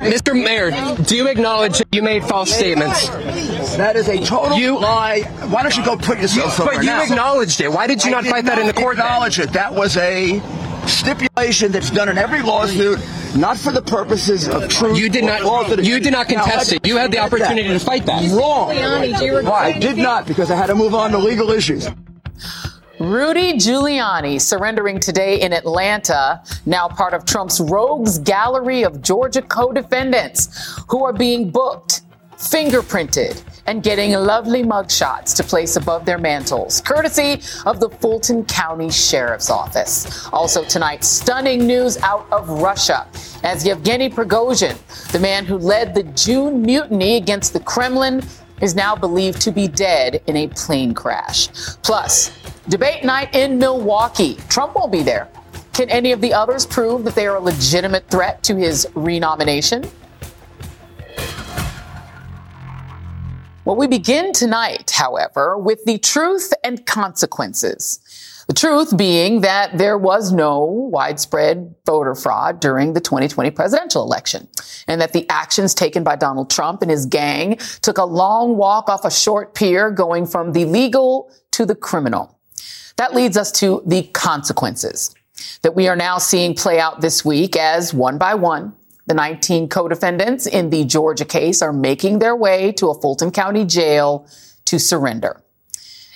Mr. Mayor, do you acknowledge that you made false statements? That is a total You- lie. Why don't you go put yourself somewhere But you now? acknowledged it. Why did you I not did fight that in the court? then? Acknowledge it. That was a stipulation that's done in every lawsuit, not for the purposes of truth. You did not. laws You did not contest let's it. You had the forget that. opportunity to fight that. Wrong. You regret Why? I did not because I had to move on to legal issues. Rudy Giuliani surrendering today in Atlanta, now part of Trump's rogues gallery of Georgia co defendants who are being booked, fingerprinted, and getting lovely mugshots to place above their mantles, courtesy of the Fulton County Sheriff's Office. Also tonight, stunning news out of Russia as Yevgeny Prigozhin, the man who led the June mutiny against the Kremlin, is now believed to be dead in a plane crash. Plus, debate night in Milwaukee. Trump won't be there. Can any of the others prove that they are a legitimate threat to his renomination? Well, we begin tonight, however, with the truth and consequences. The truth being that there was no widespread voter fraud during the 2020 presidential election, and that the actions taken by Donald Trump and his gang took a long walk off a short pier going from the legal to the criminal. That leads us to the consequences that we are now seeing play out this week as one by one, the 19 co-defendants in the Georgia case are making their way to a Fulton County jail to surrender.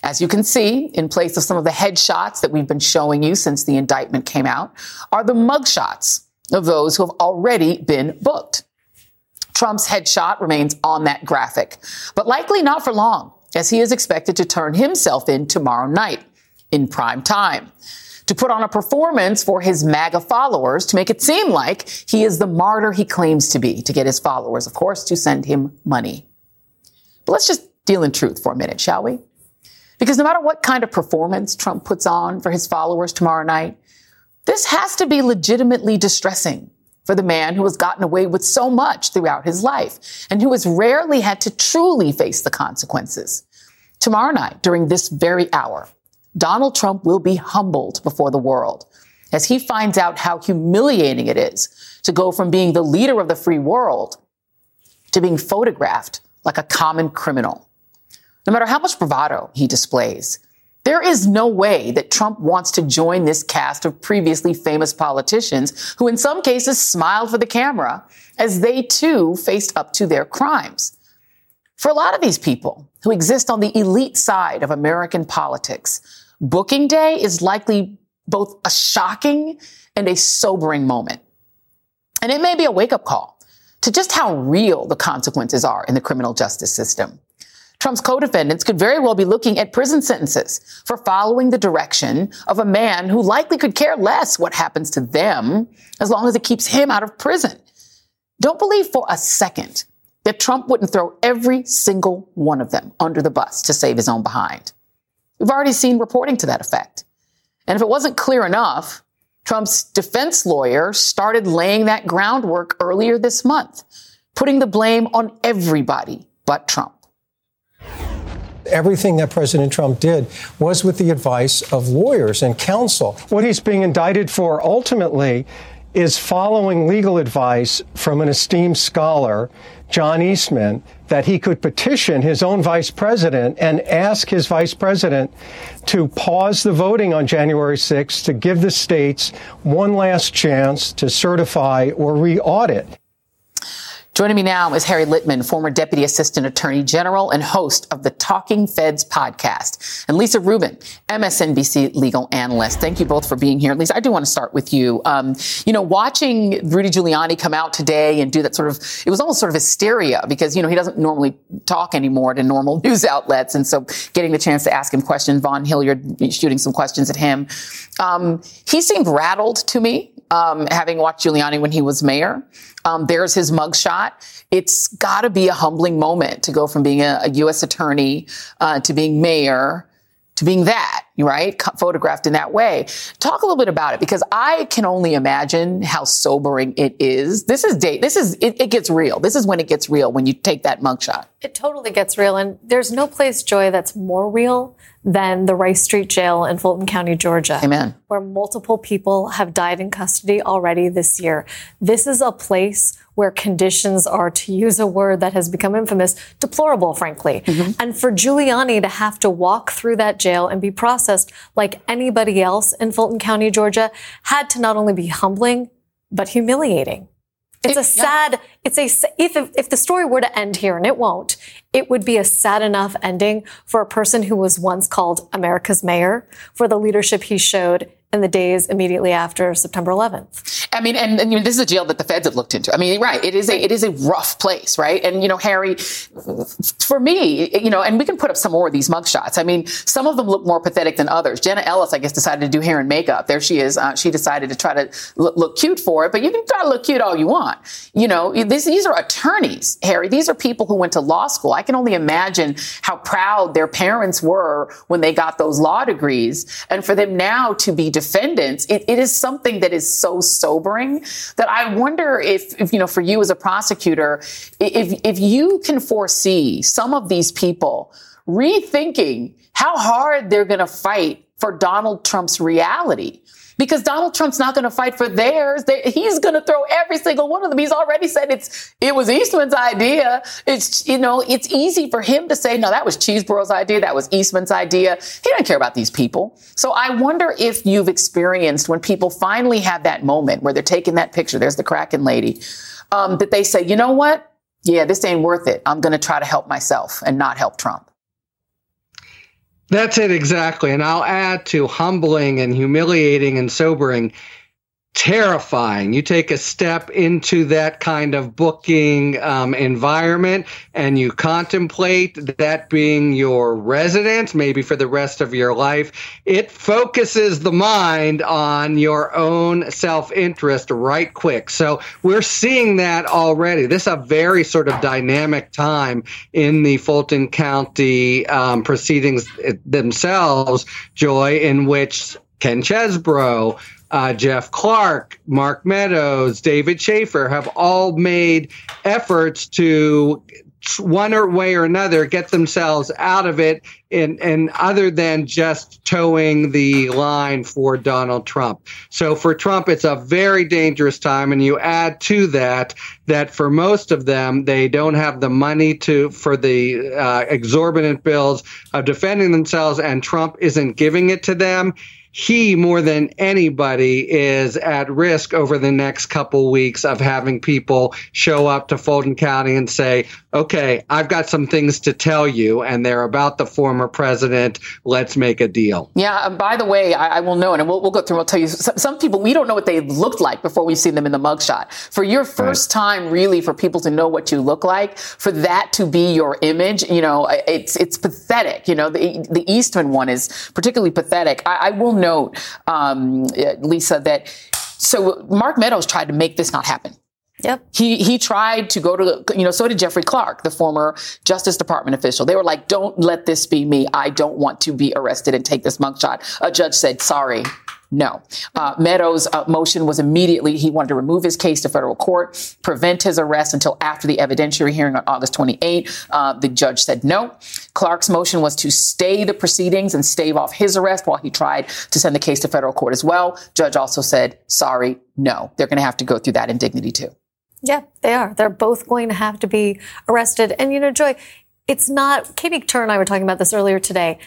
As you can see, in place of some of the headshots that we've been showing you since the indictment came out, are the mugshots of those who have already been booked. Trump's headshot remains on that graphic, but likely not for long, as he is expected to turn himself in tomorrow night in prime time to put on a performance for his MAGA followers to make it seem like he is the martyr he claims to be, to get his followers, of course, to send him money. But let's just deal in truth for a minute, shall we? Because no matter what kind of performance Trump puts on for his followers tomorrow night, this has to be legitimately distressing for the man who has gotten away with so much throughout his life and who has rarely had to truly face the consequences. Tomorrow night, during this very hour, Donald Trump will be humbled before the world as he finds out how humiliating it is to go from being the leader of the free world to being photographed like a common criminal. No matter how much bravado he displays, there is no way that Trump wants to join this cast of previously famous politicians who in some cases smiled for the camera as they too faced up to their crimes. For a lot of these people who exist on the elite side of American politics, booking day is likely both a shocking and a sobering moment. And it may be a wake up call to just how real the consequences are in the criminal justice system. Trump's co-defendants could very well be looking at prison sentences for following the direction of a man who likely could care less what happens to them as long as it keeps him out of prison. Don't believe for a second that Trump wouldn't throw every single one of them under the bus to save his own behind. We've already seen reporting to that effect. And if it wasn't clear enough, Trump's defense lawyer started laying that groundwork earlier this month, putting the blame on everybody but Trump. Everything that President Trump did was with the advice of lawyers and counsel. What he's being indicted for ultimately is following legal advice from an esteemed scholar, John Eastman, that he could petition his own vice president and ask his vice president to pause the voting on January 6th to give the states one last chance to certify or re audit. Joining me now is Harry Litman, former Deputy Assistant Attorney General and host of the Talking Feds podcast, and Lisa Rubin, MSNBC legal analyst. Thank you both for being here. Lisa, I do want to start with you. Um, you know, watching Rudy Giuliani come out today and do that sort of, it was almost sort of hysteria because, you know, he doesn't normally talk anymore to normal news outlets. And so getting the chance to ask him questions, Vaughn Hilliard shooting some questions at him. Um, he seemed rattled to me, um, having watched Giuliani when he was mayor. Um, there's his mugshot. It's got to be a humbling moment to go from being a, a U.S. attorney uh, to being mayor to being that, right? Photographed in that way. Talk a little bit about it because I can only imagine how sobering it is. This is date. This is it, it gets real. This is when it gets real when you take that mugshot. It totally gets real, and there's no place, Joy, that's more real than the Rice Street Jail in Fulton County, Georgia. Amen. Where multiple people have died in custody already this year. This is a place where conditions are, to use a word that has become infamous, deplorable, frankly. Mm-hmm. And for Giuliani to have to walk through that jail and be processed like anybody else in Fulton County, Georgia, had to not only be humbling, but humiliating. It's a sad, it's a, if, if the story were to end here, and it won't, it would be a sad enough ending for a person who was once called America's mayor for the leadership he showed in the days immediately after September 11th. I mean, and, and you know, this is a jail that the feds have looked into. I mean, right? It is a it is a rough place, right? And you know, Harry, for me, you know, and we can put up some more of these mugshots. I mean, some of them look more pathetic than others. Jenna Ellis, I guess, decided to do hair and makeup. There she is. Uh, she decided to try to look, look, cute for it, but you can try to look cute all you want. You know, this, these are attorneys, Harry. These are people who went to law school. I can only imagine how proud their parents were when they got those law degrees, and for them now to be defendants, it, it is something that is so sobering that I wonder if, if, you know, for you as a prosecutor, if, if you can foresee some of these people rethinking how hard they're going to fight for Donald Trump's reality because Donald Trump's not going to fight for theirs. They, he's going to throw every single one of them. He's already said it's it was Eastman's idea. It's you know it's easy for him to say no, that was Chesebro's idea, that was Eastman's idea. He doesn't care about these people. So I wonder if you've experienced when people finally have that moment where they're taking that picture. There's the Kraken lady. Um, that they say, you know what? Yeah, this ain't worth it. I'm going to try to help myself and not help Trump. That's it exactly. And I'll add to humbling and humiliating and sobering terrifying. You take a step into that kind of booking um, environment and you contemplate that being your residence, maybe for the rest of your life. It focuses the mind on your own self interest right quick. So we're seeing that already. This is a very sort of dynamic time in the Fulton County um, proceedings themselves, Joy, in which Ken Chesebro, uh, Jeff Clark, Mark Meadows, David Shafer have all made efforts to one or way or another get themselves out of it and, and other than just towing the line for Donald Trump. So for Trump, it's a very dangerous time. And you add to that, that for most of them, they don't have the money to, for the uh, exorbitant bills of defending themselves and Trump isn't giving it to them he more than anybody is at risk over the next couple weeks of having people show up to Fulton County and say, okay, I've got some things to tell you, and they're about the former president. Let's make a deal. Yeah. And by the way, I, I, will know, and we'll, we'll go through. We'll tell you some, some, people we don't know what they looked like before we've seen them in the mugshot. For your first right. time, really, for people to know what you look like, for that to be your image, you know, it's it's pathetic. You know, the the Eastman one is particularly pathetic. I, I will note, um, Lisa, that so Mark Meadows tried to make this not happen. Yep. He he tried to go to you know so did Jeffrey Clark, the former Justice Department official. They were like, "Don't let this be me. I don't want to be arrested and take this mugshot." A judge said, "Sorry, no. Uh, Meadows' uh, motion was immediately he wanted to remove his case to federal court, prevent his arrest until after the evidentiary hearing on August 28. Uh, the judge said no. Clark's motion was to stay the proceedings and stave off his arrest while he tried to send the case to federal court as well. Judge also said, sorry, no. They're going to have to go through that indignity too. Yeah, they are. They're both going to have to be arrested. And, you know, Joy, it's not, Katie Tur and I were talking about this earlier today.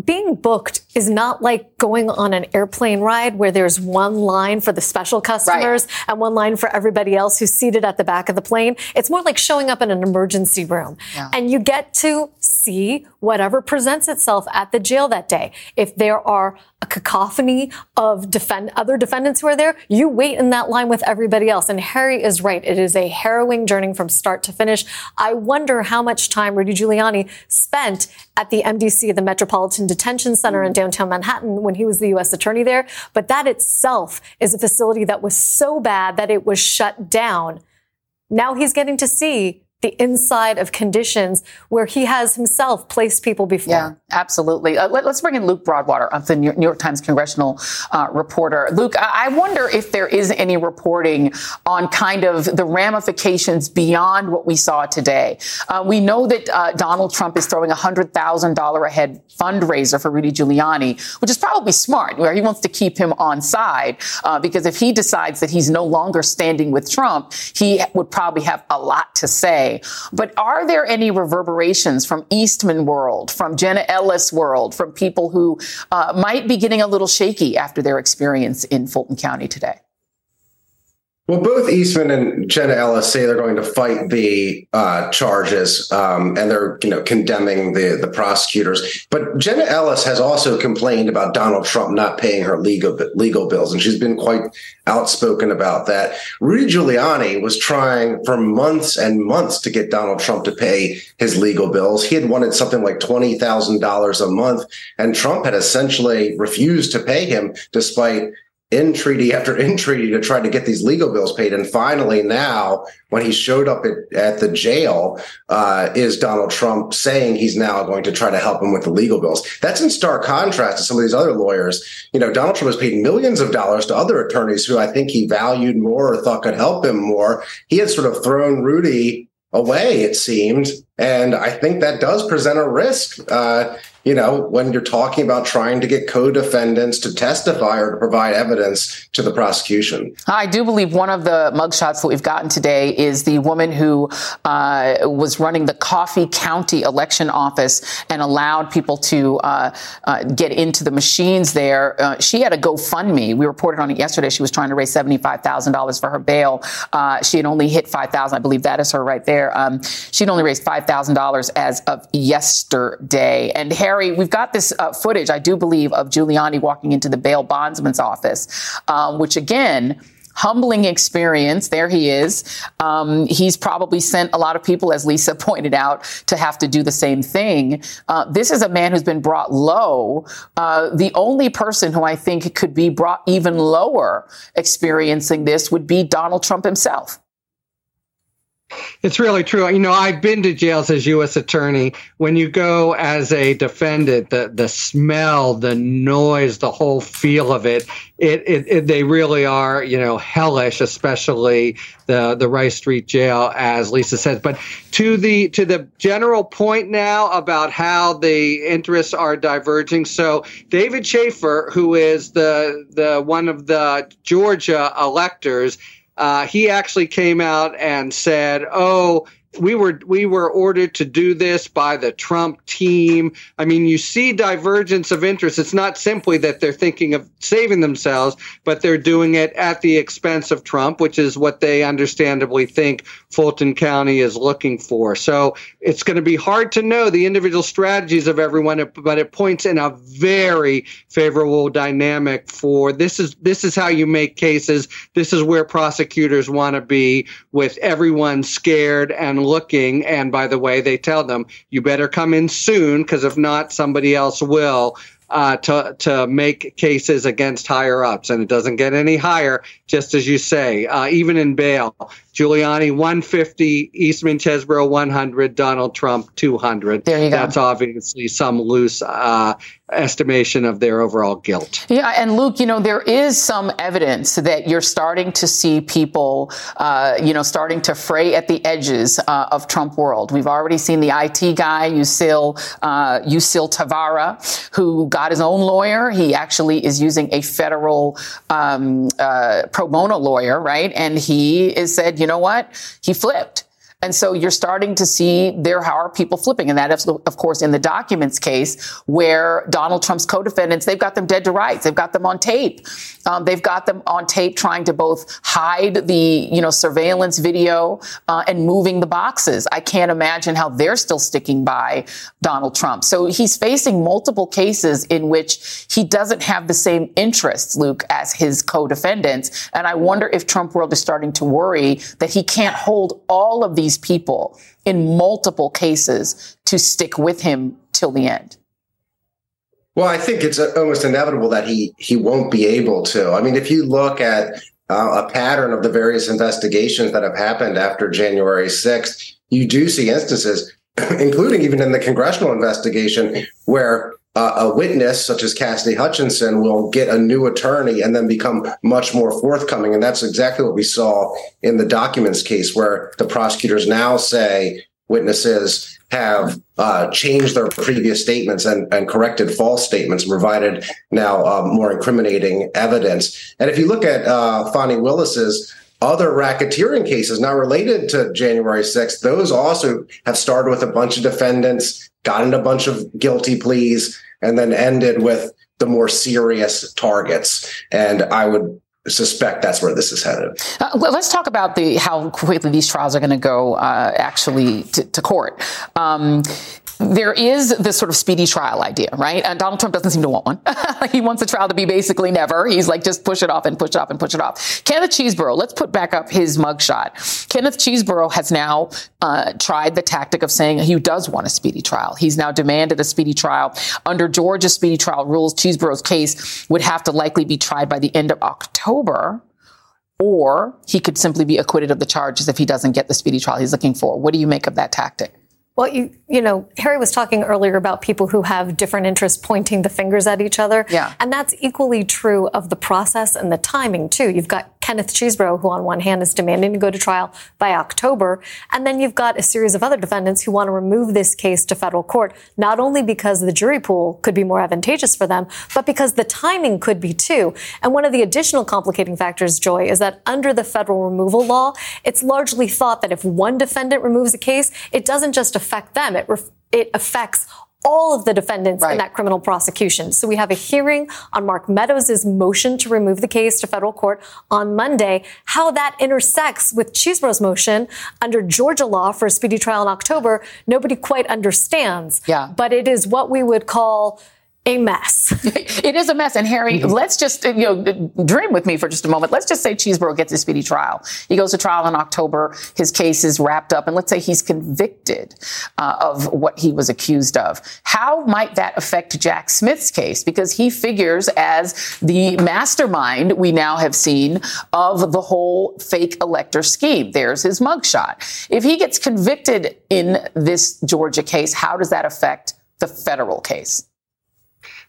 Being booked is not like going on an airplane ride where there's one line for the special customers right. and one line for everybody else who's seated at the back of the plane. It's more like showing up in an emergency room. Yeah. And you get to see whatever presents itself at the jail that day. If there are a cacophony of defend, other defendants who are there, you wait in that line with everybody else. And Harry is right. It is a harrowing journey from start to finish. I wonder how much time Rudy Giuliani spent at the MDC, the Metropolitan Detention Center in downtown Manhattan when he was the U.S. attorney there. But that itself is a facility that was so bad that it was shut down. Now he's getting to see the inside of conditions where he has himself placed people before. Yeah, absolutely. Uh, let, us bring in Luke Broadwater, the New York Times congressional uh, reporter. Luke, I wonder if there is any reporting on kind of the ramifications beyond what we saw today. Uh, we know that uh, Donald Trump is throwing a $100,000 a head fundraiser for Rudy Giuliani, which is probably smart, where he wants to keep him on side, uh, because if he decides that he's no longer standing with Trump, he would probably have a lot to say but are there any reverberations from Eastman world, from Jenna Ellis world, from people who uh, might be getting a little shaky after their experience in Fulton County today? Well, both Eastman and Jenna Ellis say they're going to fight the uh, charges, um, and they're you know condemning the the prosecutors. But Jenna Ellis has also complained about Donald Trump not paying her legal legal bills, and she's been quite outspoken about that. Rudy Giuliani was trying for months and months to get Donald Trump to pay his legal bills. He had wanted something like twenty thousand dollars a month, and Trump had essentially refused to pay him, despite entreaty after entreaty to try to get these legal bills paid. And finally, now, when he showed up at, at the jail, uh, is Donald Trump saying he's now going to try to help him with the legal bills. That's in stark contrast to some of these other lawyers. You know, Donald Trump has paid millions of dollars to other attorneys who I think he valued more or thought could help him more. He had sort of thrown Rudy away, it seemed. And I think that does present a risk. Uh, you know, when you're talking about trying to get co-defendants to testify or to provide evidence to the prosecution. I do believe one of the mugshots that we've gotten today is the woman who uh, was running the Coffee County election office and allowed people to uh, uh, get into the machines there. Uh, she had a GoFundMe. We reported on it yesterday. She was trying to raise $75,000 for her bail. Uh, she had only hit 5000 I believe that is her right there. Um, she'd only raised $5,000 as of yesterday. And Harry, we've got this uh, footage, I do believe, of Giuliani walking into the bail bondsman's office, um, which again, humbling experience. There he is. Um, he's probably sent a lot of people, as Lisa pointed out, to have to do the same thing. Uh, this is a man who's been brought low. Uh, the only person who I think could be brought even lower experiencing this would be Donald Trump himself. It's really true. You know, I've been to jails as U.S. attorney. When you go as a defendant, the the smell, the noise, the whole feel of it, it, it, it they really are, you know, hellish. Especially the the Rice Street Jail, as Lisa says. But to the to the general point now about how the interests are diverging. So David Shafer, who is the the one of the Georgia electors uh, he actually came out and said, "Oh, we were we were ordered to do this by the Trump team. I mean, you see divergence of interest. It's not simply that they're thinking of saving themselves, but they're doing it at the expense of Trump, which is what they understandably think Fulton County is looking for. So it's going to be hard to know the individual strategies of everyone, but it points in a very favorable dynamic for this is this is how you make cases. This is where prosecutors want to be with everyone scared and looking. And by the way, they tell them, you better come in soon because if not, somebody else will. Uh, to to make cases against higher ups, and it doesn't get any higher. Just as you say, uh, even in bail, Giuliani 150, Eastman Chesebro 100, Donald Trump 200. There you go. That's obviously some loose uh, estimation of their overall guilt. Yeah, and Luke, you know, there is some evidence that you're starting to see people, uh, you know, starting to fray at the edges uh, of Trump world. We've already seen the IT guy, Yuscil, uh, Yuscil Tavera, who got his own lawyer. He actually is using a federal um, uh, pro bono lawyer, right? And he is said, you know what? He flipped. And so you're starting to see there how are people flipping. And that is, of course, in the documents case where Donald Trump's co-defendants, they've got them dead to rights. They've got them on tape. Um, they've got them on tape trying to both hide the, you know, surveillance video uh, and moving the boxes. I can't imagine how they're still sticking by Donald Trump. So he's facing multiple cases in which he doesn't have the same interests, Luke, as his co-defendants. And I wonder if Trump world is starting to worry that he can't hold all of these people in multiple cases to stick with him till the end. Well, I think it's almost inevitable that he he won't be able to. I mean, if you look at uh, a pattern of the various investigations that have happened after January 6th, you do see instances, including even in the congressional investigation, where uh, a witness such as Cassidy Hutchinson will get a new attorney and then become much more forthcoming. And that's exactly what we saw in the documents case, where the prosecutors now say witnesses have uh, changed their previous statements and, and, corrected false statements, provided now uh, more incriminating evidence. And if you look at uh, Fani Willis's other racketeering cases now related to January 6th, those also have started with a bunch of defendants, gotten a bunch of guilty pleas, and then ended with the more serious targets. And I would suspect that's where this is headed. Uh, let's talk about the how quickly these trials are going to go uh, actually to, to court. Um, there is this sort of speedy trial idea, right? And Donald Trump doesn't seem to want one. he wants the trial to be basically never. He's like, just push it off and push it off and push it off. Kenneth Chesebro, let's put back up his mugshot. Kenneth Chesebro has now uh, tried the tactic of saying he does want a speedy trial. He's now demanded a speedy trial. Under Georgia's speedy trial rules, Chesebro's case would have to likely be tried by the end of October or he could simply be acquitted of the charges if he doesn't get the speedy trial he's looking for. What do you make of that tactic? Well, you, you know, Harry was talking earlier about people who have different interests pointing the fingers at each other. Yeah. And that's equally true of the process and the timing, too. You've got Kenneth Chesebro, who on one hand is demanding to go to trial by October. And then you've got a series of other defendants who want to remove this case to federal court, not only because the jury pool could be more advantageous for them, but because the timing could be too. And one of the additional complicating factors, Joy, is that under the federal removal law, it's largely thought that if one defendant removes a case, it doesn't just affect them, it, ref- it affects all of the defendants right. in that criminal prosecution. So we have a hearing on Mark Meadows' motion to remove the case to federal court on Monday. How that intersects with Chesebro's motion under Georgia law for a speedy trial in October, nobody quite understands. Yeah. But it is what we would call a mess. it is a mess. And Harry, mm-hmm. let's just, you know, dream with me for just a moment. Let's just say Chesebro gets a speedy trial. He goes to trial in October. His case is wrapped up. And let's say he's convicted uh, of what he was accused of. How might that affect Jack Smith's case? Because he figures as the mastermind we now have seen of the whole fake elector scheme. There's his mugshot. If he gets convicted in this Georgia case, how does that affect the federal case?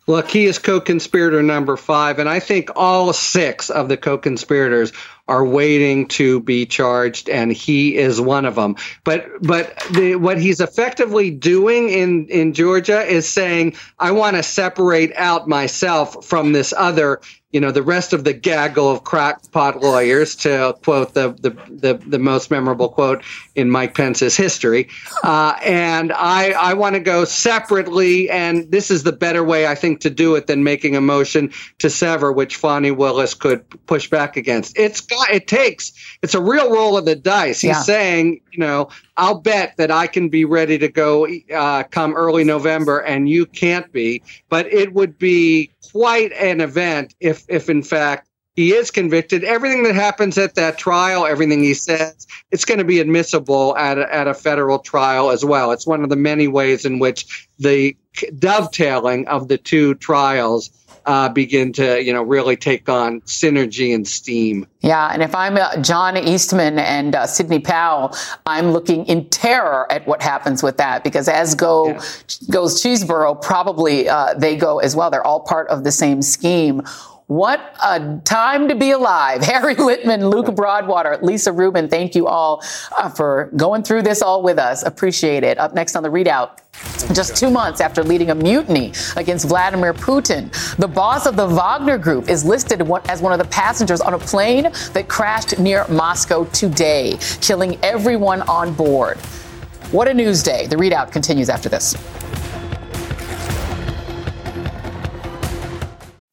Look, he is co-conspirator number five, and I think all six of the co-conspirators are waiting to be charged, and he is one of them. But but the, what he's effectively doing in in Georgia is saying, I want to separate out myself from this other you know the rest of the gaggle of crackpot lawyers to quote the the the, the most memorable quote in Mike Pence's history uh, and I I want to go separately and this is the better way I think to do it than making a motion to sever which Fani Willis could push back against it's got it takes. It's a real roll of the dice. He's yeah. saying you know I'll bet that I can be ready to go uh, come early November and you can't be. But it would be quite an event if, if in fact he is convicted. Everything that happens at that trial, everything he says, it's going to be admissible at a, at a federal trial as well. It's one of the many ways in which the dovetailing of the two trials uh, begin to, you know, really take on synergy and steam. Yeah, and if I'm uh, John Eastman and uh, Sidney Powell, I'm looking in terror at what happens with that because as go yeah. goes Chesebro, probably uh, they go as well. They're all part of the same scheme. What a time to be alive. Harry Litman, Luke Broadwater, Lisa Rubin, thank you all uh, for going through this all with us. Appreciate it. Up next on the ReidOut. Just two months after leading a mutiny against Vladimir Putin, the boss of the Wagner Group is listed as one of the passengers on a plane that crashed near Moscow today, killing everyone on board. What a news day. The ReidOut continues after this.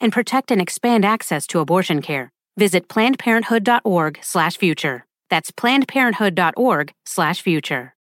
and protect and expand access to abortion care. Visit plannedparenthood.org/future. That's plannedparenthood.org/future.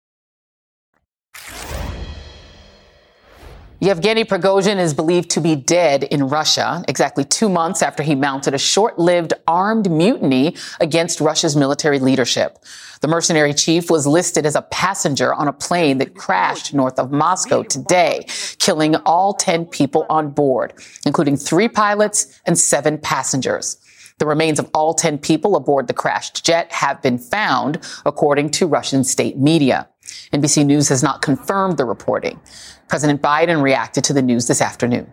Yevgeny Prigozhin is believed to be dead in Russia exactly two months after he mounted a short-lived armed mutiny against Russia's military leadership. The mercenary chief was listed as a passenger on a plane that crashed north of Moscow today, killing all 10 people on board, including three pilots and seven passengers. The remains of all 10 people aboard the crashed jet have been found, according to Russian state media. NBC News has not confirmed the reporting. President Biden reacted to the news this afternoon.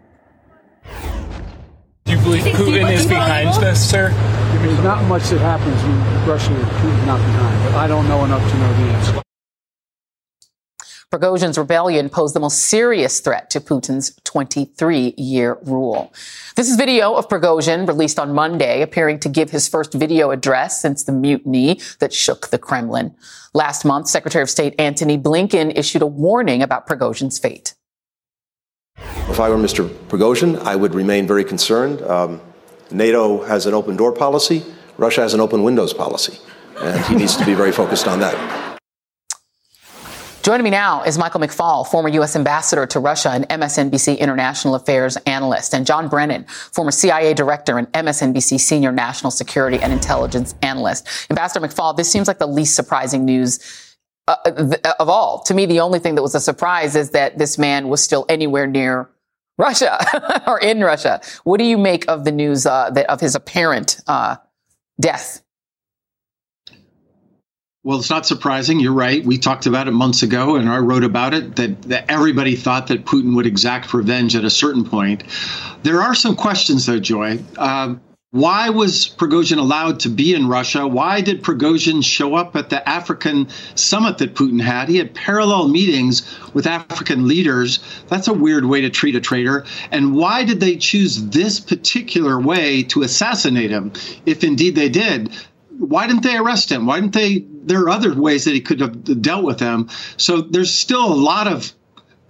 Do you believe Putin is behind this, sir? There's not much that happens when Russia is not behind, but I don't know enough to know the answer. Prigozhin's rebellion posed the most serious threat to Putin's 23 year rule. This is video of Prigozhin released on Monday, appearing to give his first video address since the mutiny that shook the Kremlin. Last month, Secretary of State Antony Blinken issued a warning about Prigozhin's fate. If I were Mr. Prigozhin, I would remain very concerned. Um, NATO has an open door policy. Russia has an open windows policy. And he needs to be very focused on that. Joining me now is Michael McFaul, former U.S. ambassador to Russia and MSNBC international affairs analyst, and John Brennan, former CIA director and MSNBC senior national security and intelligence analyst. Ambassador McFaul, this seems like the least surprising news uh, of all. To me, the only thing that was a surprise is that this man was still anywhere near Russia or in Russia. What do you make of the news uh, that of his apparent uh, death? Well, it's not surprising. You're right. We talked about it months ago, and I wrote about it that, that everybody thought that Putin would exact revenge at a certain point. There are some questions, though, Joy. Um, why was Prigozhin allowed to be in Russia? Why did Prigozhin show up at the African summit that Putin had? He had parallel meetings with African leaders. That's a weird way to treat a traitor. And why did they choose this particular way to assassinate him, if indeed they did? why didn't they arrest him? Why didn't they? There are other ways that he could have dealt with them. So there's still a lot of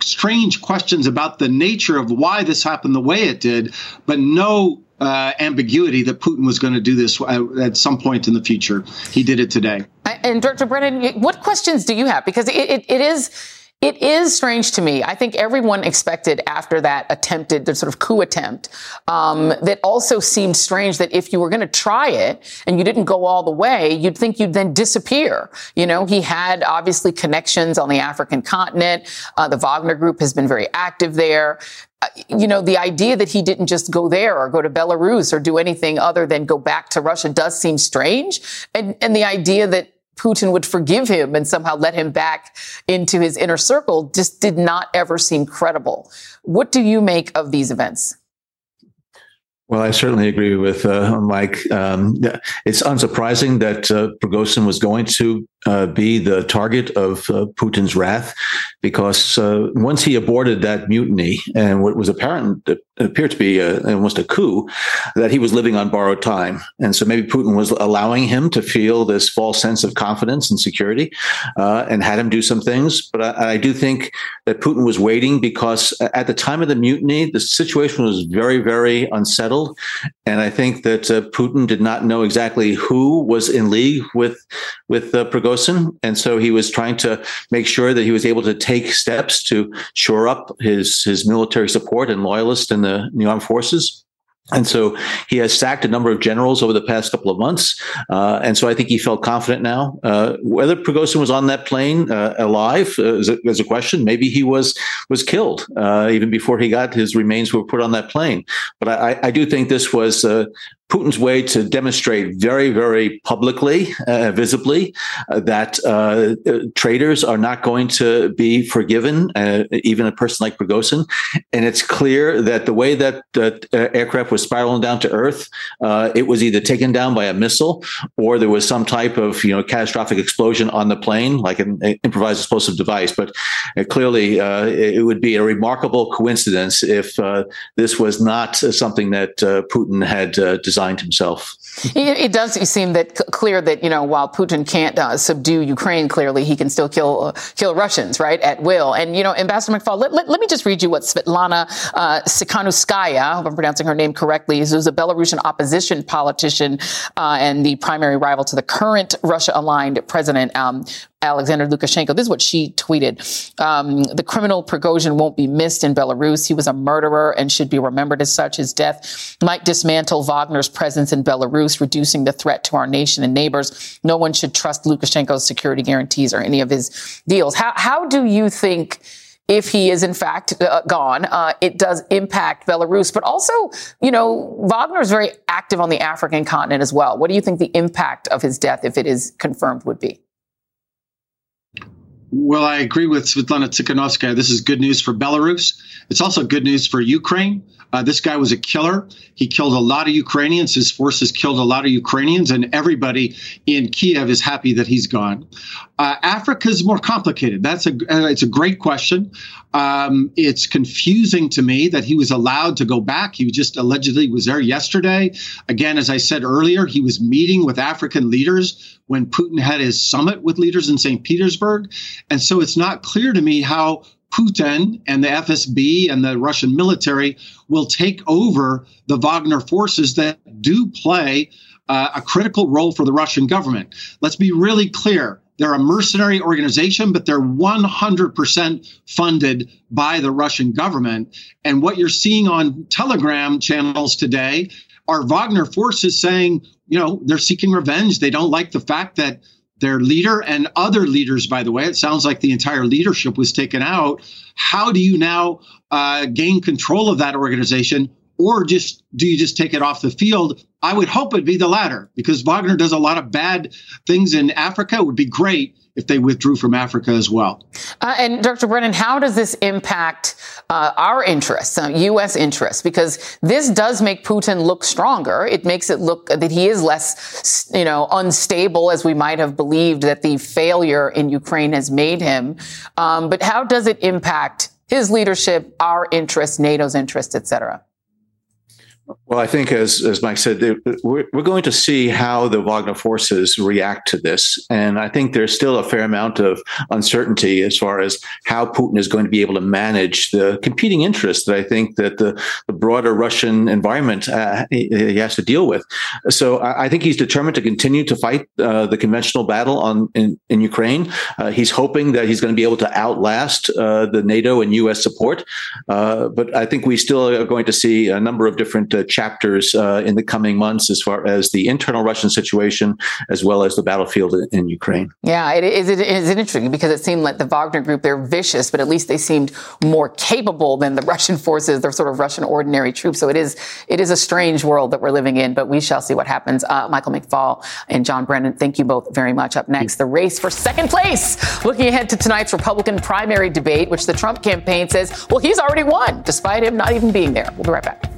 strange questions about the nature of why this happened the way it did, but no uh, ambiguity that Putin was going to do this at some point in the future. He did it today. And Director Brennan, what questions do you have? Because it, it, it is it is strange to me. I think everyone expected after that attempted, the sort of coup attempt, um, that also seemed strange that if you were going to try it and you didn't go all the way, you'd think you'd then disappear. You know, he had obviously connections on the African continent. Uh, the Wagner Group has been very active there. Uh, you know, the idea that he didn't just go there or go to Belarus or do anything other than go back to Russia does seem strange. And, and the idea that Putin would forgive him and somehow let him back into his inner circle just did not ever seem credible. What do you make of these events? Well, I certainly agree with uh, Mike. Um, it's unsurprising that uh, Prigozhin was going to uh, be the target of uh, Putin's wrath, because uh, once he aborted that mutiny, and what was apparent appeared to be a, almost a coup that he was living on borrowed time. And so maybe Putin was allowing him to feel this false sense of confidence and security uh, and had him do some things. But I, I, do think that Putin was waiting because at the time of the mutiny, the situation was very, very unsettled. And I think that uh, Putin did not know exactly who was in league with, with uh, Prigozhin. And so he was trying to make sure that he was able to take steps to shore up his, his military support and loyalists in the the, the armed forces. And so he has sacked a number of generals over the past couple of months. Uh, and so I think he felt confident now. Uh, whether Prigozhin was on that plane uh, alive uh, is, a, is, a, question. Maybe he was was killed uh, even before he got his remains were put on that plane. But I, I do think this was uh, Putin's way to demonstrate very, very publicly, uh, visibly, uh, that uh, traitors are not going to be forgiven, even a person like Prigozhin. And it's clear that the way that the aircraft was spiraling down to Earth, uh, it was either taken down by a missile or there was some type of you know catastrophic explosion on the plane, like an improvised explosive device. But clearly, it would be a remarkable coincidence if this was not something that Putin had designed himself. It, does seem that clear that you know while Putin can't uh, subdue Ukraine, clearly he can still kill uh, kill Russians right at will. And you know, Ambassador McFaul, let, let, let me just read you what Svetlana uh, Sikhanouskaya, I hope I'm pronouncing her name correctly, is who's a Belarusian opposition politician uh, and the primary rival to the current Russia-aligned president um, Alexander Lukashenko. This is what she tweeted. Um, the criminal Prigozhin won't be missed in Belarus. He was a murderer and should be remembered as such. His death might dismantle Wagner's presence in Belarus, reducing the threat to our nation and neighbors. No one should trust Lukashenko's security guarantees or any of his deals. How, how do you think if he is in fact uh, gone, uh, it does impact Belarus. But also, you know, Wagner is very active on the African continent as well. What do you think the impact of his death, if it is confirmed, would be? Well, I agree with Svetlana Tikhanovskaya. This is good news for Belarus. It's also good news for Ukraine. Uh, this guy was a killer. He killed a lot of Ukrainians. His forces killed a lot of Ukrainians, and everybody in Kiev is happy that he's gone. Uh, Africa is more complicated. That's a uh, it's a great question. Um, it's confusing to me that he was allowed to go back. He just allegedly was there yesterday. Again, as I said earlier, he was meeting with African leaders when Putin had his summit with leaders in St. Petersburg, and so it's not clear to me how Putin and the FSB and the Russian military will take over the Wagner forces that do play uh, a critical role for the Russian government. Let's be really clear. They're a mercenary organization, but they're 100% funded by the Russian government. And what you're seeing on Telegram channels today are Wagner forces saying, you know, they're seeking revenge. They don't like the fact that their leader and other leaders, by the way, it sounds like the entire leadership was taken out. How do you now uh, gain control of that organization? Or just do you just take it off the field? I would hope it'd be the latter because Wagner does a lot of bad things in Africa. It would be great if they withdrew from Africa as well. Uh, and Dr. Brennan, how does this impact uh, our interests, uh, U.S. interests? Because this does make Putin look stronger. It makes it look that he is less, you know, unstable as we might have believed that the failure in Ukraine has made him. Um, but how does it impact his leadership, our interests, NATO's interests, et cetera? Well, I think, as, as Mike said, we're, we're going to see how the Wagner forces react to this. And I think there's still a fair amount of uncertainty as far as how Putin is going to be able to manage the competing interests that I think that the, the broader Russian environment uh, he, he, has to deal with. So I, I, think he's determined to continue to fight uh, the conventional battle on in, in Ukraine. Uh, he's hoping that he's going to be able to outlast uh, the NATO and U.S. support. Uh, but I think we still are going to see a number of different uh, chapters uh, in the coming months as far as the internal Russian situation as well as the battlefield in, in Ukraine. Yeah, it is, it is interesting because it seemed like the Wagner group, they're vicious, but at least they seemed more capable than the Russian forces. They're sort of Russian ordinary troops. So it is, it is a strange world that we're living in, but we shall see what happens. Uh, Michael McFaul and John Brennan, thank you both very much. Up next, the race for second place. Looking ahead to tonight's Republican primary debate, which the Trump campaign says, well, he's already won, despite him not even being there. We'll be right back.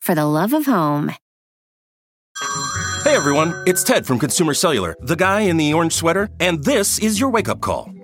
for the love of home. Hey everyone, it's Ted from Consumer Cellular, the guy in the orange sweater, and this is your wake up call.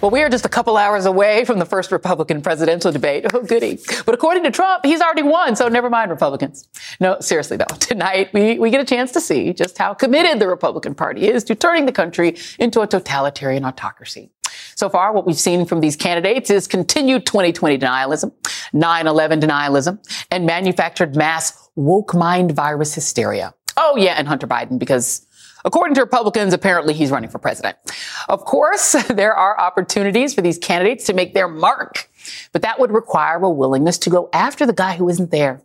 Well, we are just a couple hours away from the first Republican presidential debate. Oh, goody. But according to Trump, he's already won, so never mind Republicans. No, seriously though, tonight we, we get a chance to see just how committed the Republican Party is to turning the country into a totalitarian autocracy. So far, what we've seen from these candidates is continued 2020 denialism, 9-11 denialism, and manufactured mass woke mind virus hysteria. Oh yeah, and Hunter Biden, because According to Republicans, apparently he's running for president. Of course, there are opportunities for these candidates to make their mark, but that would require a willingness to go after the guy who isn't there.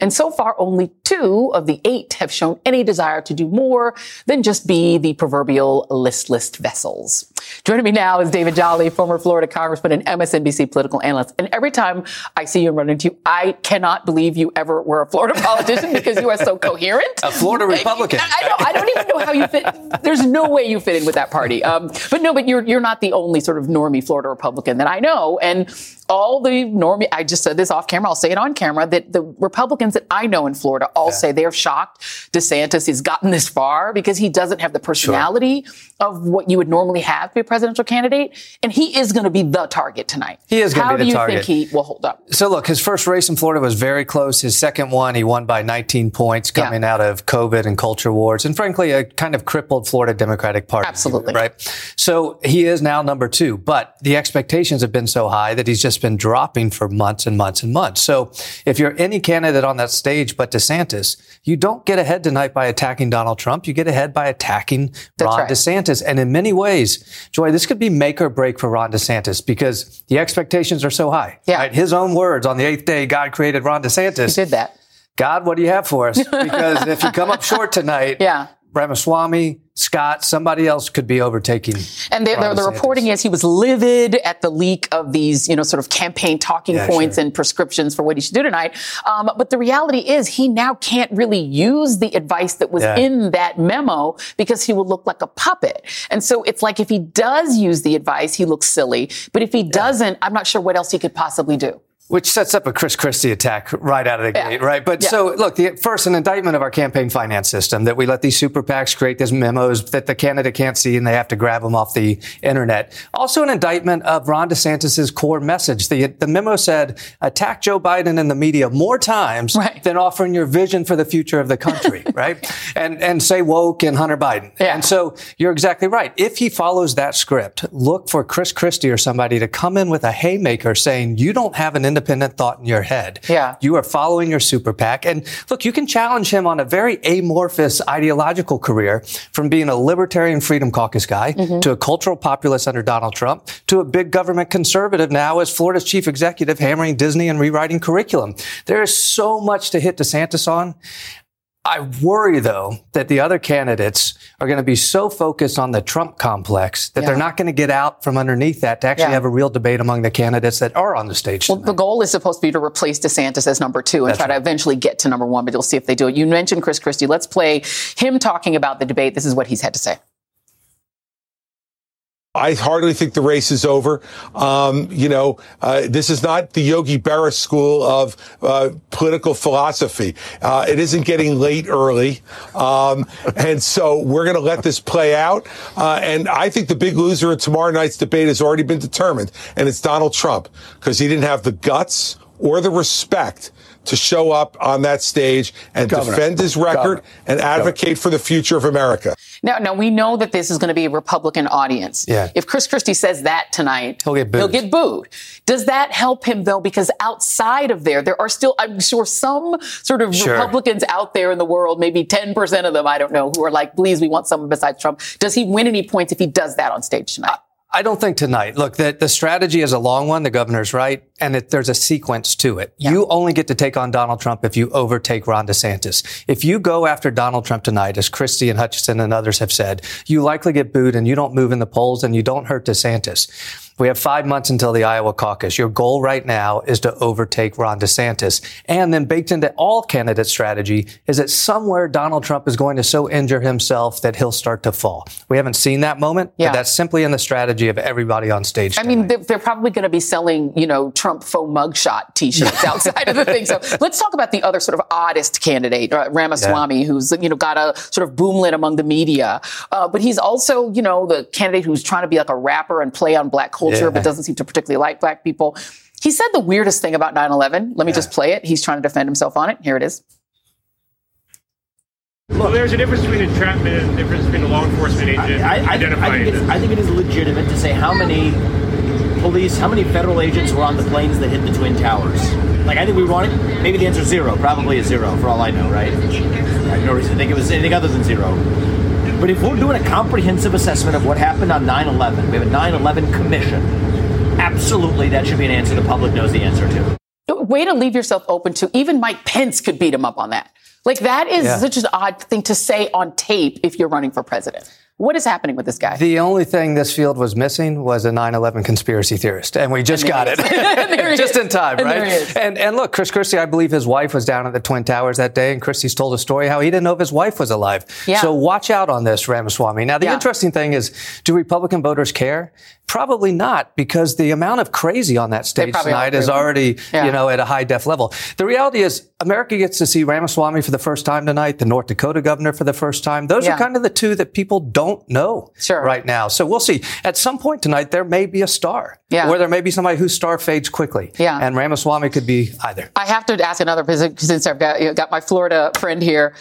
And so far, only two of the eight have shown any desire to do more than just be the proverbial listless vessels. Joining me now is David Jolly, former Florida congressman and MSNBC political analyst. And every time I see you and run into you, I cannot believe you ever were a Florida politician because you are so coherent. A Florida Republican. I, know. I don't even know how you fit. There's no way you fit in with that party. Um, but no, but you're you're not the only sort of normie Florida Republican that I know. And all the normie, I just said this off camera. I'll say it on camera that the Republicans that I know in Florida all yeah. say they're shocked DeSantis has gotten this far because he doesn't have the personality sure. of what you would normally have to be a presidential candidate. And he is going to be the target tonight. He is going to be the target. How do you think he will hold up? So look, his first race in Florida was very close. His second one, he won by 19 points coming yeah. out of COVID and culture wars and frankly, a kind of crippled Florida Democratic Party. Absolutely. Right. So he is now number two, but the expectations have been so high that he's just been dropping for months and months and months. So if you're any candidate on that stage but DeSantis, you don't get ahead tonight by attacking Donald Trump. You get ahead by attacking That's Ron right. DeSantis. And in many ways, Joy, this could be make or break for Ron DeSantis because the expectations are so high. Yeah. Right? His own words on the eighth day, God created Ron DeSantis. He did that. God, what do you have for us? Because if you come up short tonight, yeah. Ramaswamy, Scott, somebody else could be overtaking. And the, the, the reporting is he was livid at the leak of these, you know, sort of campaign talking yeah, points sure. and prescriptions for what he should do tonight. Um, but the reality is he now can't really use the advice that was yeah. in that memo because he will look like a puppet. And so it's like if he does use the advice, he looks silly. But if he yeah. doesn't, I'm not sure what else he could possibly do. Which sets up a Chris Christie attack right out of the yeah. gate, right? But yeah. so look, the, first, an indictment of our campaign finance system that we let these super PACs create these memos that the candidate can't see and they have to grab them off the internet. Also an indictment of Ron DeSantis's core message. The, the memo said, attack Joe Biden in the media more times right. than offering your vision for the future of the country, right? And, and say woke and Hunter Biden. Yeah. And so you're exactly right. If he follows that script, look for Chris Christie or somebody to come in with a haymaker saying, you don't have an independent thought in your head. Yeah. You are following your super PAC. And look, you can challenge him on a very amorphous ideological career from being a libertarian freedom caucus guy mm-hmm. to a cultural populist under Donald Trump to a big government conservative now as Florida's chief executive hammering Disney and rewriting curriculum. There is so much to hit DeSantis on. I worry though that the other candidates are going to be so focused on the Trump complex that yeah. they're not going to get out from underneath that to actually yeah. have a real debate among the candidates that are on the stage. Well, the goal is supposed to be to replace DeSantis as number two and That's try right. to eventually get to number one, but you'll see if they do it. You mentioned Chris Christie. Let's play him talking about the debate. This is what he's had to say. I hardly think the race is over. Um, you know, uh, this is not the Yogi Berra school of uh, political philosophy. Uh, it isn't getting late early, um, and so we're going to let this play out. Uh, and I think the big loser in tomorrow night's debate has already been determined, and it's Donald Trump because he didn't have the guts or the respect to show up on that stage and Governor. defend his record Governor. and advocate Governor. for the future of America. Now, now we know that this is going to be a Republican audience. Yeah. If Chris Christie says that tonight, He'll get booed. He'll get booed. Does that help him though? Because outside of there, there are still, I'm sure, some sort of Sure. Republicans out there in the world, maybe 10% of them, I don't know, who are like, please, we want someone besides Trump. Does he win any points if he does that on stage tonight? I don't think tonight. Look, the, the strategy is a long one. The governor's right. And it, there's a sequence to it. You only get to take on Donald Trump if you overtake Ron DeSantis. If you go after Donald Trump tonight, as Christie and Hutchinson and others have said, you likely get booed and you don't move in the polls and you don't hurt DeSantis. We have five months until the Iowa caucus. Your goal right now is to overtake Ron DeSantis. And then baked into all candidate strategy is that somewhere Donald Trump is going to so injure himself that he'll start to fall. We haven't seen that moment, Yeah. but that's simply in the strategy of everybody on stage. I mean, they're, they're probably going to be selling, you know, Trump faux mugshot T-shirts outside of the thing. So let's talk about the other sort of oddest candidate, uh, Ramaswamy, who's you know got a sort of boomlet among the media, uh, but he's also you know the candidate who's trying to be like a rapper and play on black culture, Yeah. but doesn't seem to particularly like black people. He said the weirdest thing about 9/11. Let me just play it. He's trying to defend himself on it. Here it is. Well, there's a difference between entrapment and a difference between a law enforcement agent I, I, think, I, identifying think it's. I think it is legitimate to say how many police, how many federal agents were on the planes that hit the Twin Towers. Like, I think we want it. Maybe the answer is zero. Probably a zero, for all I know, right? I have no reason to think it was anything other than zero. But if we're doing a comprehensive assessment of what happened on 9 11, we have a 9 11 commission. Absolutely, that should be an answer the public knows the answer to. Way to leave yourself open to even Mike Pence could beat him up on that. Like that is Yeah. such an odd thing to say on tape if you're running for president. What is happening with this guy? The only thing this field was missing was a 9/11 conspiracy theorist, and we just And got it, he is. There he just in time, And right? there he is. And and look, Chris Christie, I believe his wife was down at the Twin Towers that day, and Christie's told a story how he didn't know if his wife was alive. Yeah. So watch out on this, Ramaswamy. Now, the Yeah. interesting thing is, do Republican voters care? Probably not, because the amount of crazy on that stage tonight is already, Yeah. you know, at a high def level. The reality is, America gets to see Ramaswamy for the first time tonight, the North Dakota governor for the first time. Those Yeah. are kind of the two that people don't know right now. So we'll see. At some point tonight, there may be a star. Yeah. Or there may be somebody whose star fades quickly. Yeah. And Ramaswamy could be either. I have to ask another person since I've got, you know, got my Florida friend here.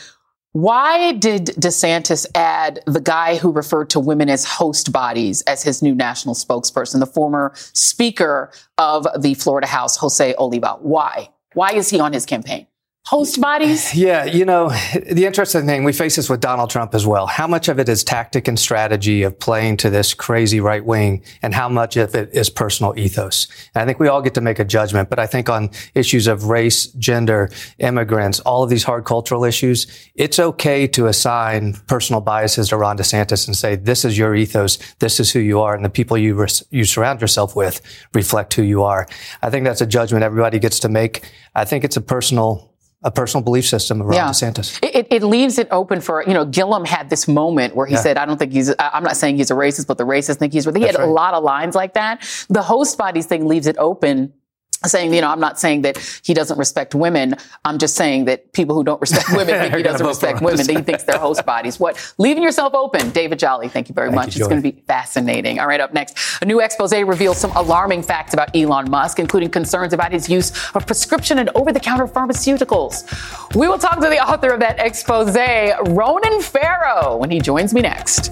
Why did DeSantis add the guy who referred to women as host bodies as his new national spokesperson, the former Speaker of the Florida House, Jose Oliva? Why? Why is he on his campaign? Host bodies? Yeah, you know, the interesting thing, we face this with Donald Trump as well. How much of it is tactic and strategy of playing to this crazy right wing and how much of it is personal ethos? And I think we all get to make a judgment, but I think on issues of race, gender, immigrants, all of these hard cultural issues, it's okay to assign personal biases to Ron DeSantis and say, this is your ethos, this is who you are, and the people you, res- you surround yourself with reflect who you are. I think that's a judgment everybody gets to make. I think it's a personal a personal belief system of Ron Yeah. DeSantis. It, it, it leaves it open for, you know, Gillum had this moment where he Yeah. said, I don't think he's, I'm not saying he's a racist, but the racists think he's, he That's had a lot of lines like that. The host bodies thing leaves it open. Saying, you know, I'm not saying that he doesn't respect women. I'm just saying that people who don't respect women think he doesn't respect women. That he thinks they're host bodies. What? Leaving yourself open. David Jolly, thank you very Thank much. you, it's going to be fascinating. All right, up next, a new expose reveals some alarming facts about Elon Musk, including concerns about his use of prescription and over-the-counter pharmaceuticals. We will talk to the author of that expose, Ronan Farrow, when he joins me next.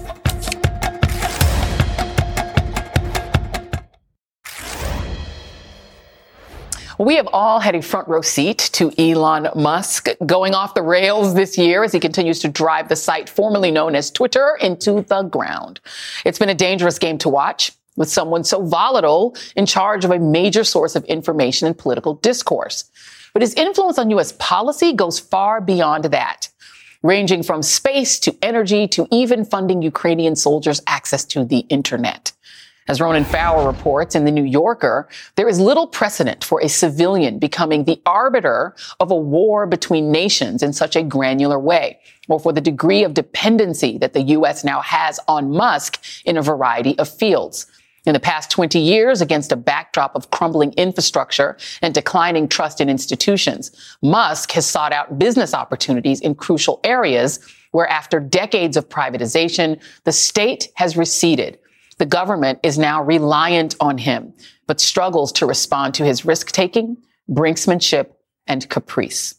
We have all had a front row seat to Elon Musk going off the rails this year as he continues to drive the site formerly known as Twitter into the ground. It's been a dangerous game to watch with someone so volatile in charge of a major source of information and political discourse. But his influence on U.S. policy goes far beyond that, ranging from space to energy to even funding Ukrainian soldiers access to the internet. As Ronan Farrow reports in The New Yorker, there is little precedent for a civilian becoming the arbiter of a war between nations in such a granular way, or for the degree of dependency that the U.S. now has on Musk in a variety of fields. In the past 20 years, against a backdrop of crumbling infrastructure and declining trust in institutions, Musk has sought out business opportunities in crucial areas where after decades of privatization, the state has receded. The government is now reliant on him, but struggles to respond to his risk taking, brinksmanship, and caprice.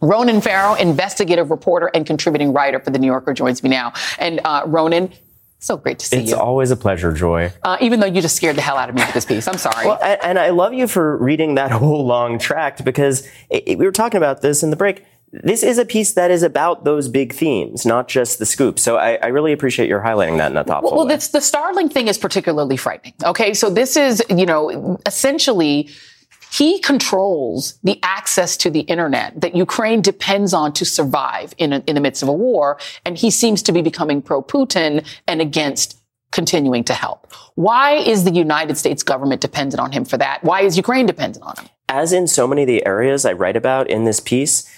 Ronan Farrow, investigative reporter and contributing writer for The New Yorker, joins me now. And uh, Ronan, so great to see it's you. It's always a pleasure, Joy. Uh, even though you just scared the hell out of me with this piece. I'm sorry. Well, and, I love you for reading that whole long tract because it, it, we were talking about this in the break. This is a piece that is about those big themes, not just the scoop. So I, I really appreciate your highlighting that in a thoughtful well, way. Well, the Starlink thing is particularly frightening. Okay, so this is, you know, essentially he controls the access to the internet that Ukraine depends on to survive in, a, in the midst of a war. And he seems to be becoming pro Putin and against continuing to help. Why is the United States government dependent on him for that? Why is Ukraine dependent on him? As in so many of the areas I write about in this piece,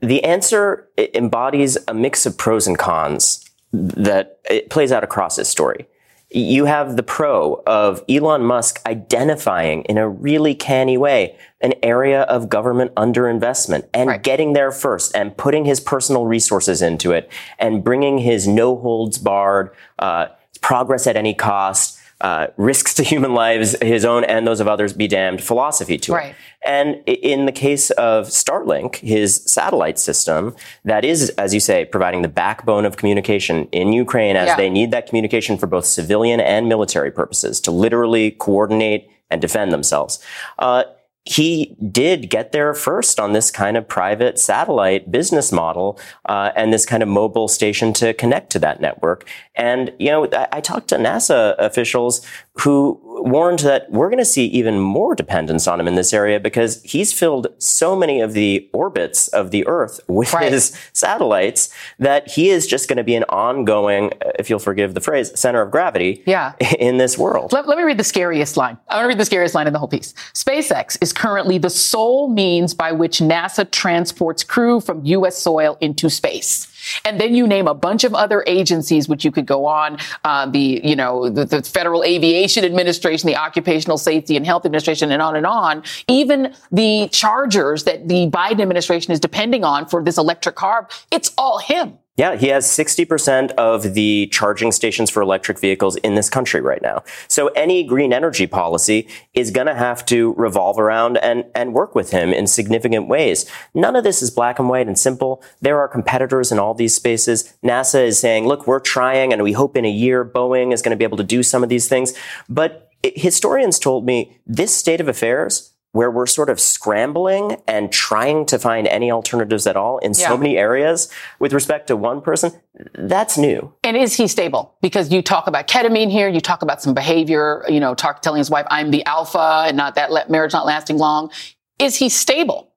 the answer embodies a mix of pros and cons that it plays out across this story you have the pro of Elon Musk identifying in a really canny way an area of government underinvestment and right. getting there first and putting his personal resources into it and bringing his no holds barred uh, progress at any cost uh, risks to human lives, his own and those of others be damned philosophy to right. it. And in the case of Starlink, his satellite system, that is, as you say, providing the backbone of communication in Ukraine as yeah. they need that communication for both civilian and military purposes to literally coordinate and defend themselves. Uh, he did get there first on this kind of private satellite business model uh, and this kind of mobile station to connect to that network. And, you know, I, I talked to NASA officials who warned that we're going to see even more dependence on him in this area because he's filled so many of the orbits of the Earth with right. his satellites that he is just going to be an ongoing, uh, if you'll forgive the phrase, center of gravity yeah. in this world. Let, let me read the scariest line. I want to read the scariest line in the whole piece. SpaceX is currently the sole means by which NASA transports crew from U.S. soil into space. And then you name a bunch of other agencies, which you could go on, uh, the, you know, the, the, Federal Aviation Administration, the Occupational Safety and Health Administration, and on and on. Even the chargers that the Biden administration is depending on for this electric car, it's all him. Yeah, he has 60% of the charging stations for electric vehicles in this country right now. So any green energy policy is going to have to revolve around and, and work with him in significant ways. None of this is black and white and simple. There are competitors in all these spaces. NASA is saying, look, we're trying and we hope in a year Boeing is going to be able to do some of these things. But eh, historians told me this state of affairs where we're sort of scrambling and trying to find any alternatives at all in yeah. so many areas with respect to one person, that's new. And is he stable? Because you talk about ketamine here, you talk about some behavior, you know, talk, telling his wife, I'm the alpha and not that marriage not lasting long. Is he stable?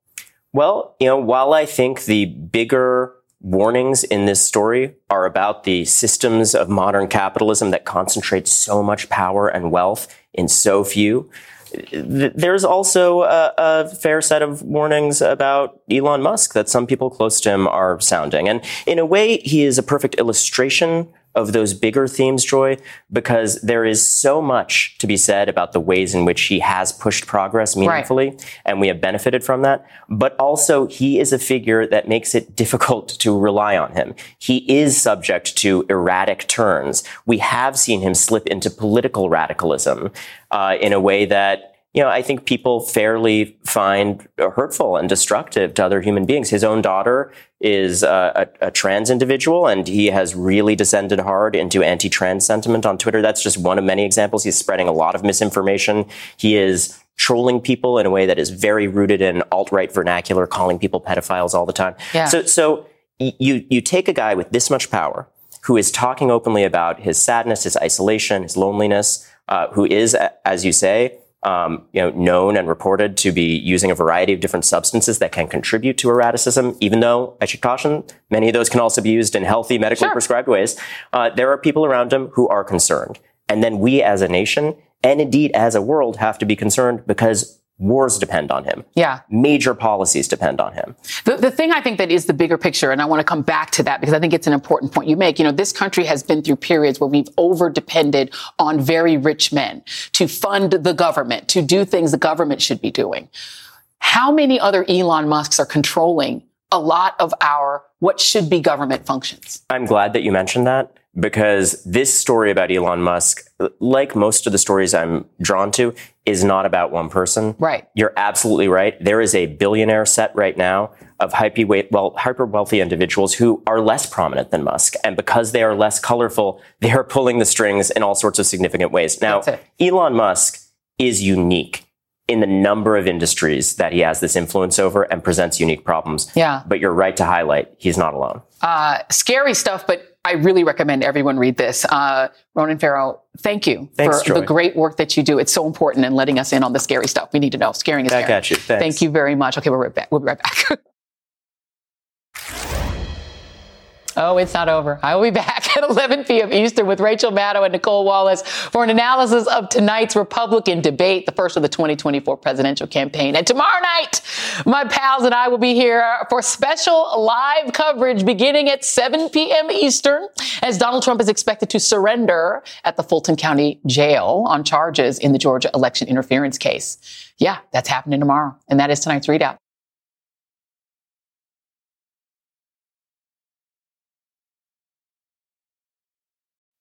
Well, you know, while I think the bigger warnings in this story are about the systems of modern capitalism that concentrate so much power and wealth in so few, there's also a, a, fair set of warnings about Elon Musk that some people close to him are sounding. And in a way, he is a perfect illustration of those bigger themes, Joy, because there is so much to be said about the ways in which he has pushed progress meaningfully, right. and we have benefited from that. But also, he is a figure that makes it difficult to rely on him. He is subject to erratic turns. We have seen him slip into political radicalism uh, in a way that you know, I think people fairly find hurtful and destructive to other human beings. His own daughter is a, a, a, trans individual, and he has really descended hard into anti-trans sentiment on Twitter. That's just one of many examples. He's spreading a lot of misinformation. He is trolling people in a way that is very rooted in alt-right vernacular, calling people pedophiles all the time. Yeah. So, so you you take a guy with this much power who is talking openly about his sadness, his isolation, his loneliness, uh, who is, as you say, um, you know, known and reported to be using a variety of different substances that can contribute to erraticism, even though I should caution, many of those can also be used in healthy, medically sure. prescribed ways. Uh, there are people around him who are concerned. And then we as a nation, and indeed as a world, have to be concerned because Wars depend on him. Yeah. Major policies depend on him. The, the thing I think that is the bigger picture, and I want to come back to that because I think it's an important point you make. You know, this country has been through periods where we've over depended on very rich men to fund the government, to do things the government should be doing. How many other Elon Musks are controlling a lot of our what should be government functions. I'm glad that you mentioned that because this story about Elon Musk, like most of the stories I'm drawn to, is not about one person. Right. You're absolutely right. There is a billionaire set right now of hyper, well, hyper wealthy individuals who are less prominent than Musk. And because they are less colorful, they are pulling the strings in all sorts of significant ways. Now, Elon Musk is unique in the number of industries that he has this influence over and presents unique problems. Yeah. But you're right to highlight he's not alone. Uh, scary stuff, but I really recommend everyone read this. Uh, Ronan Farrow, thank you Thanks, for Joy. the great work that you do. It's so important in letting us in on the scary stuff. We need to know. Scaring is Back scary. at you. Thanks. Thank you very much. Okay, we'll, right back. we'll be right back. Oh, it's not over. I will be back at 11 p.m. Eastern with Rachel Maddow and Nicolle Wallace for an analysis of tonight's Republican debate, the first of the 2024 presidential campaign. And tomorrow night, my pals and I will be here for special live coverage beginning at 7 p.m. Eastern as Donald Trump is expected to surrender at the Fulton County Jail on charges in the Georgia election interference case. Yeah, that's happening tomorrow. And that is tonight's ReidOut.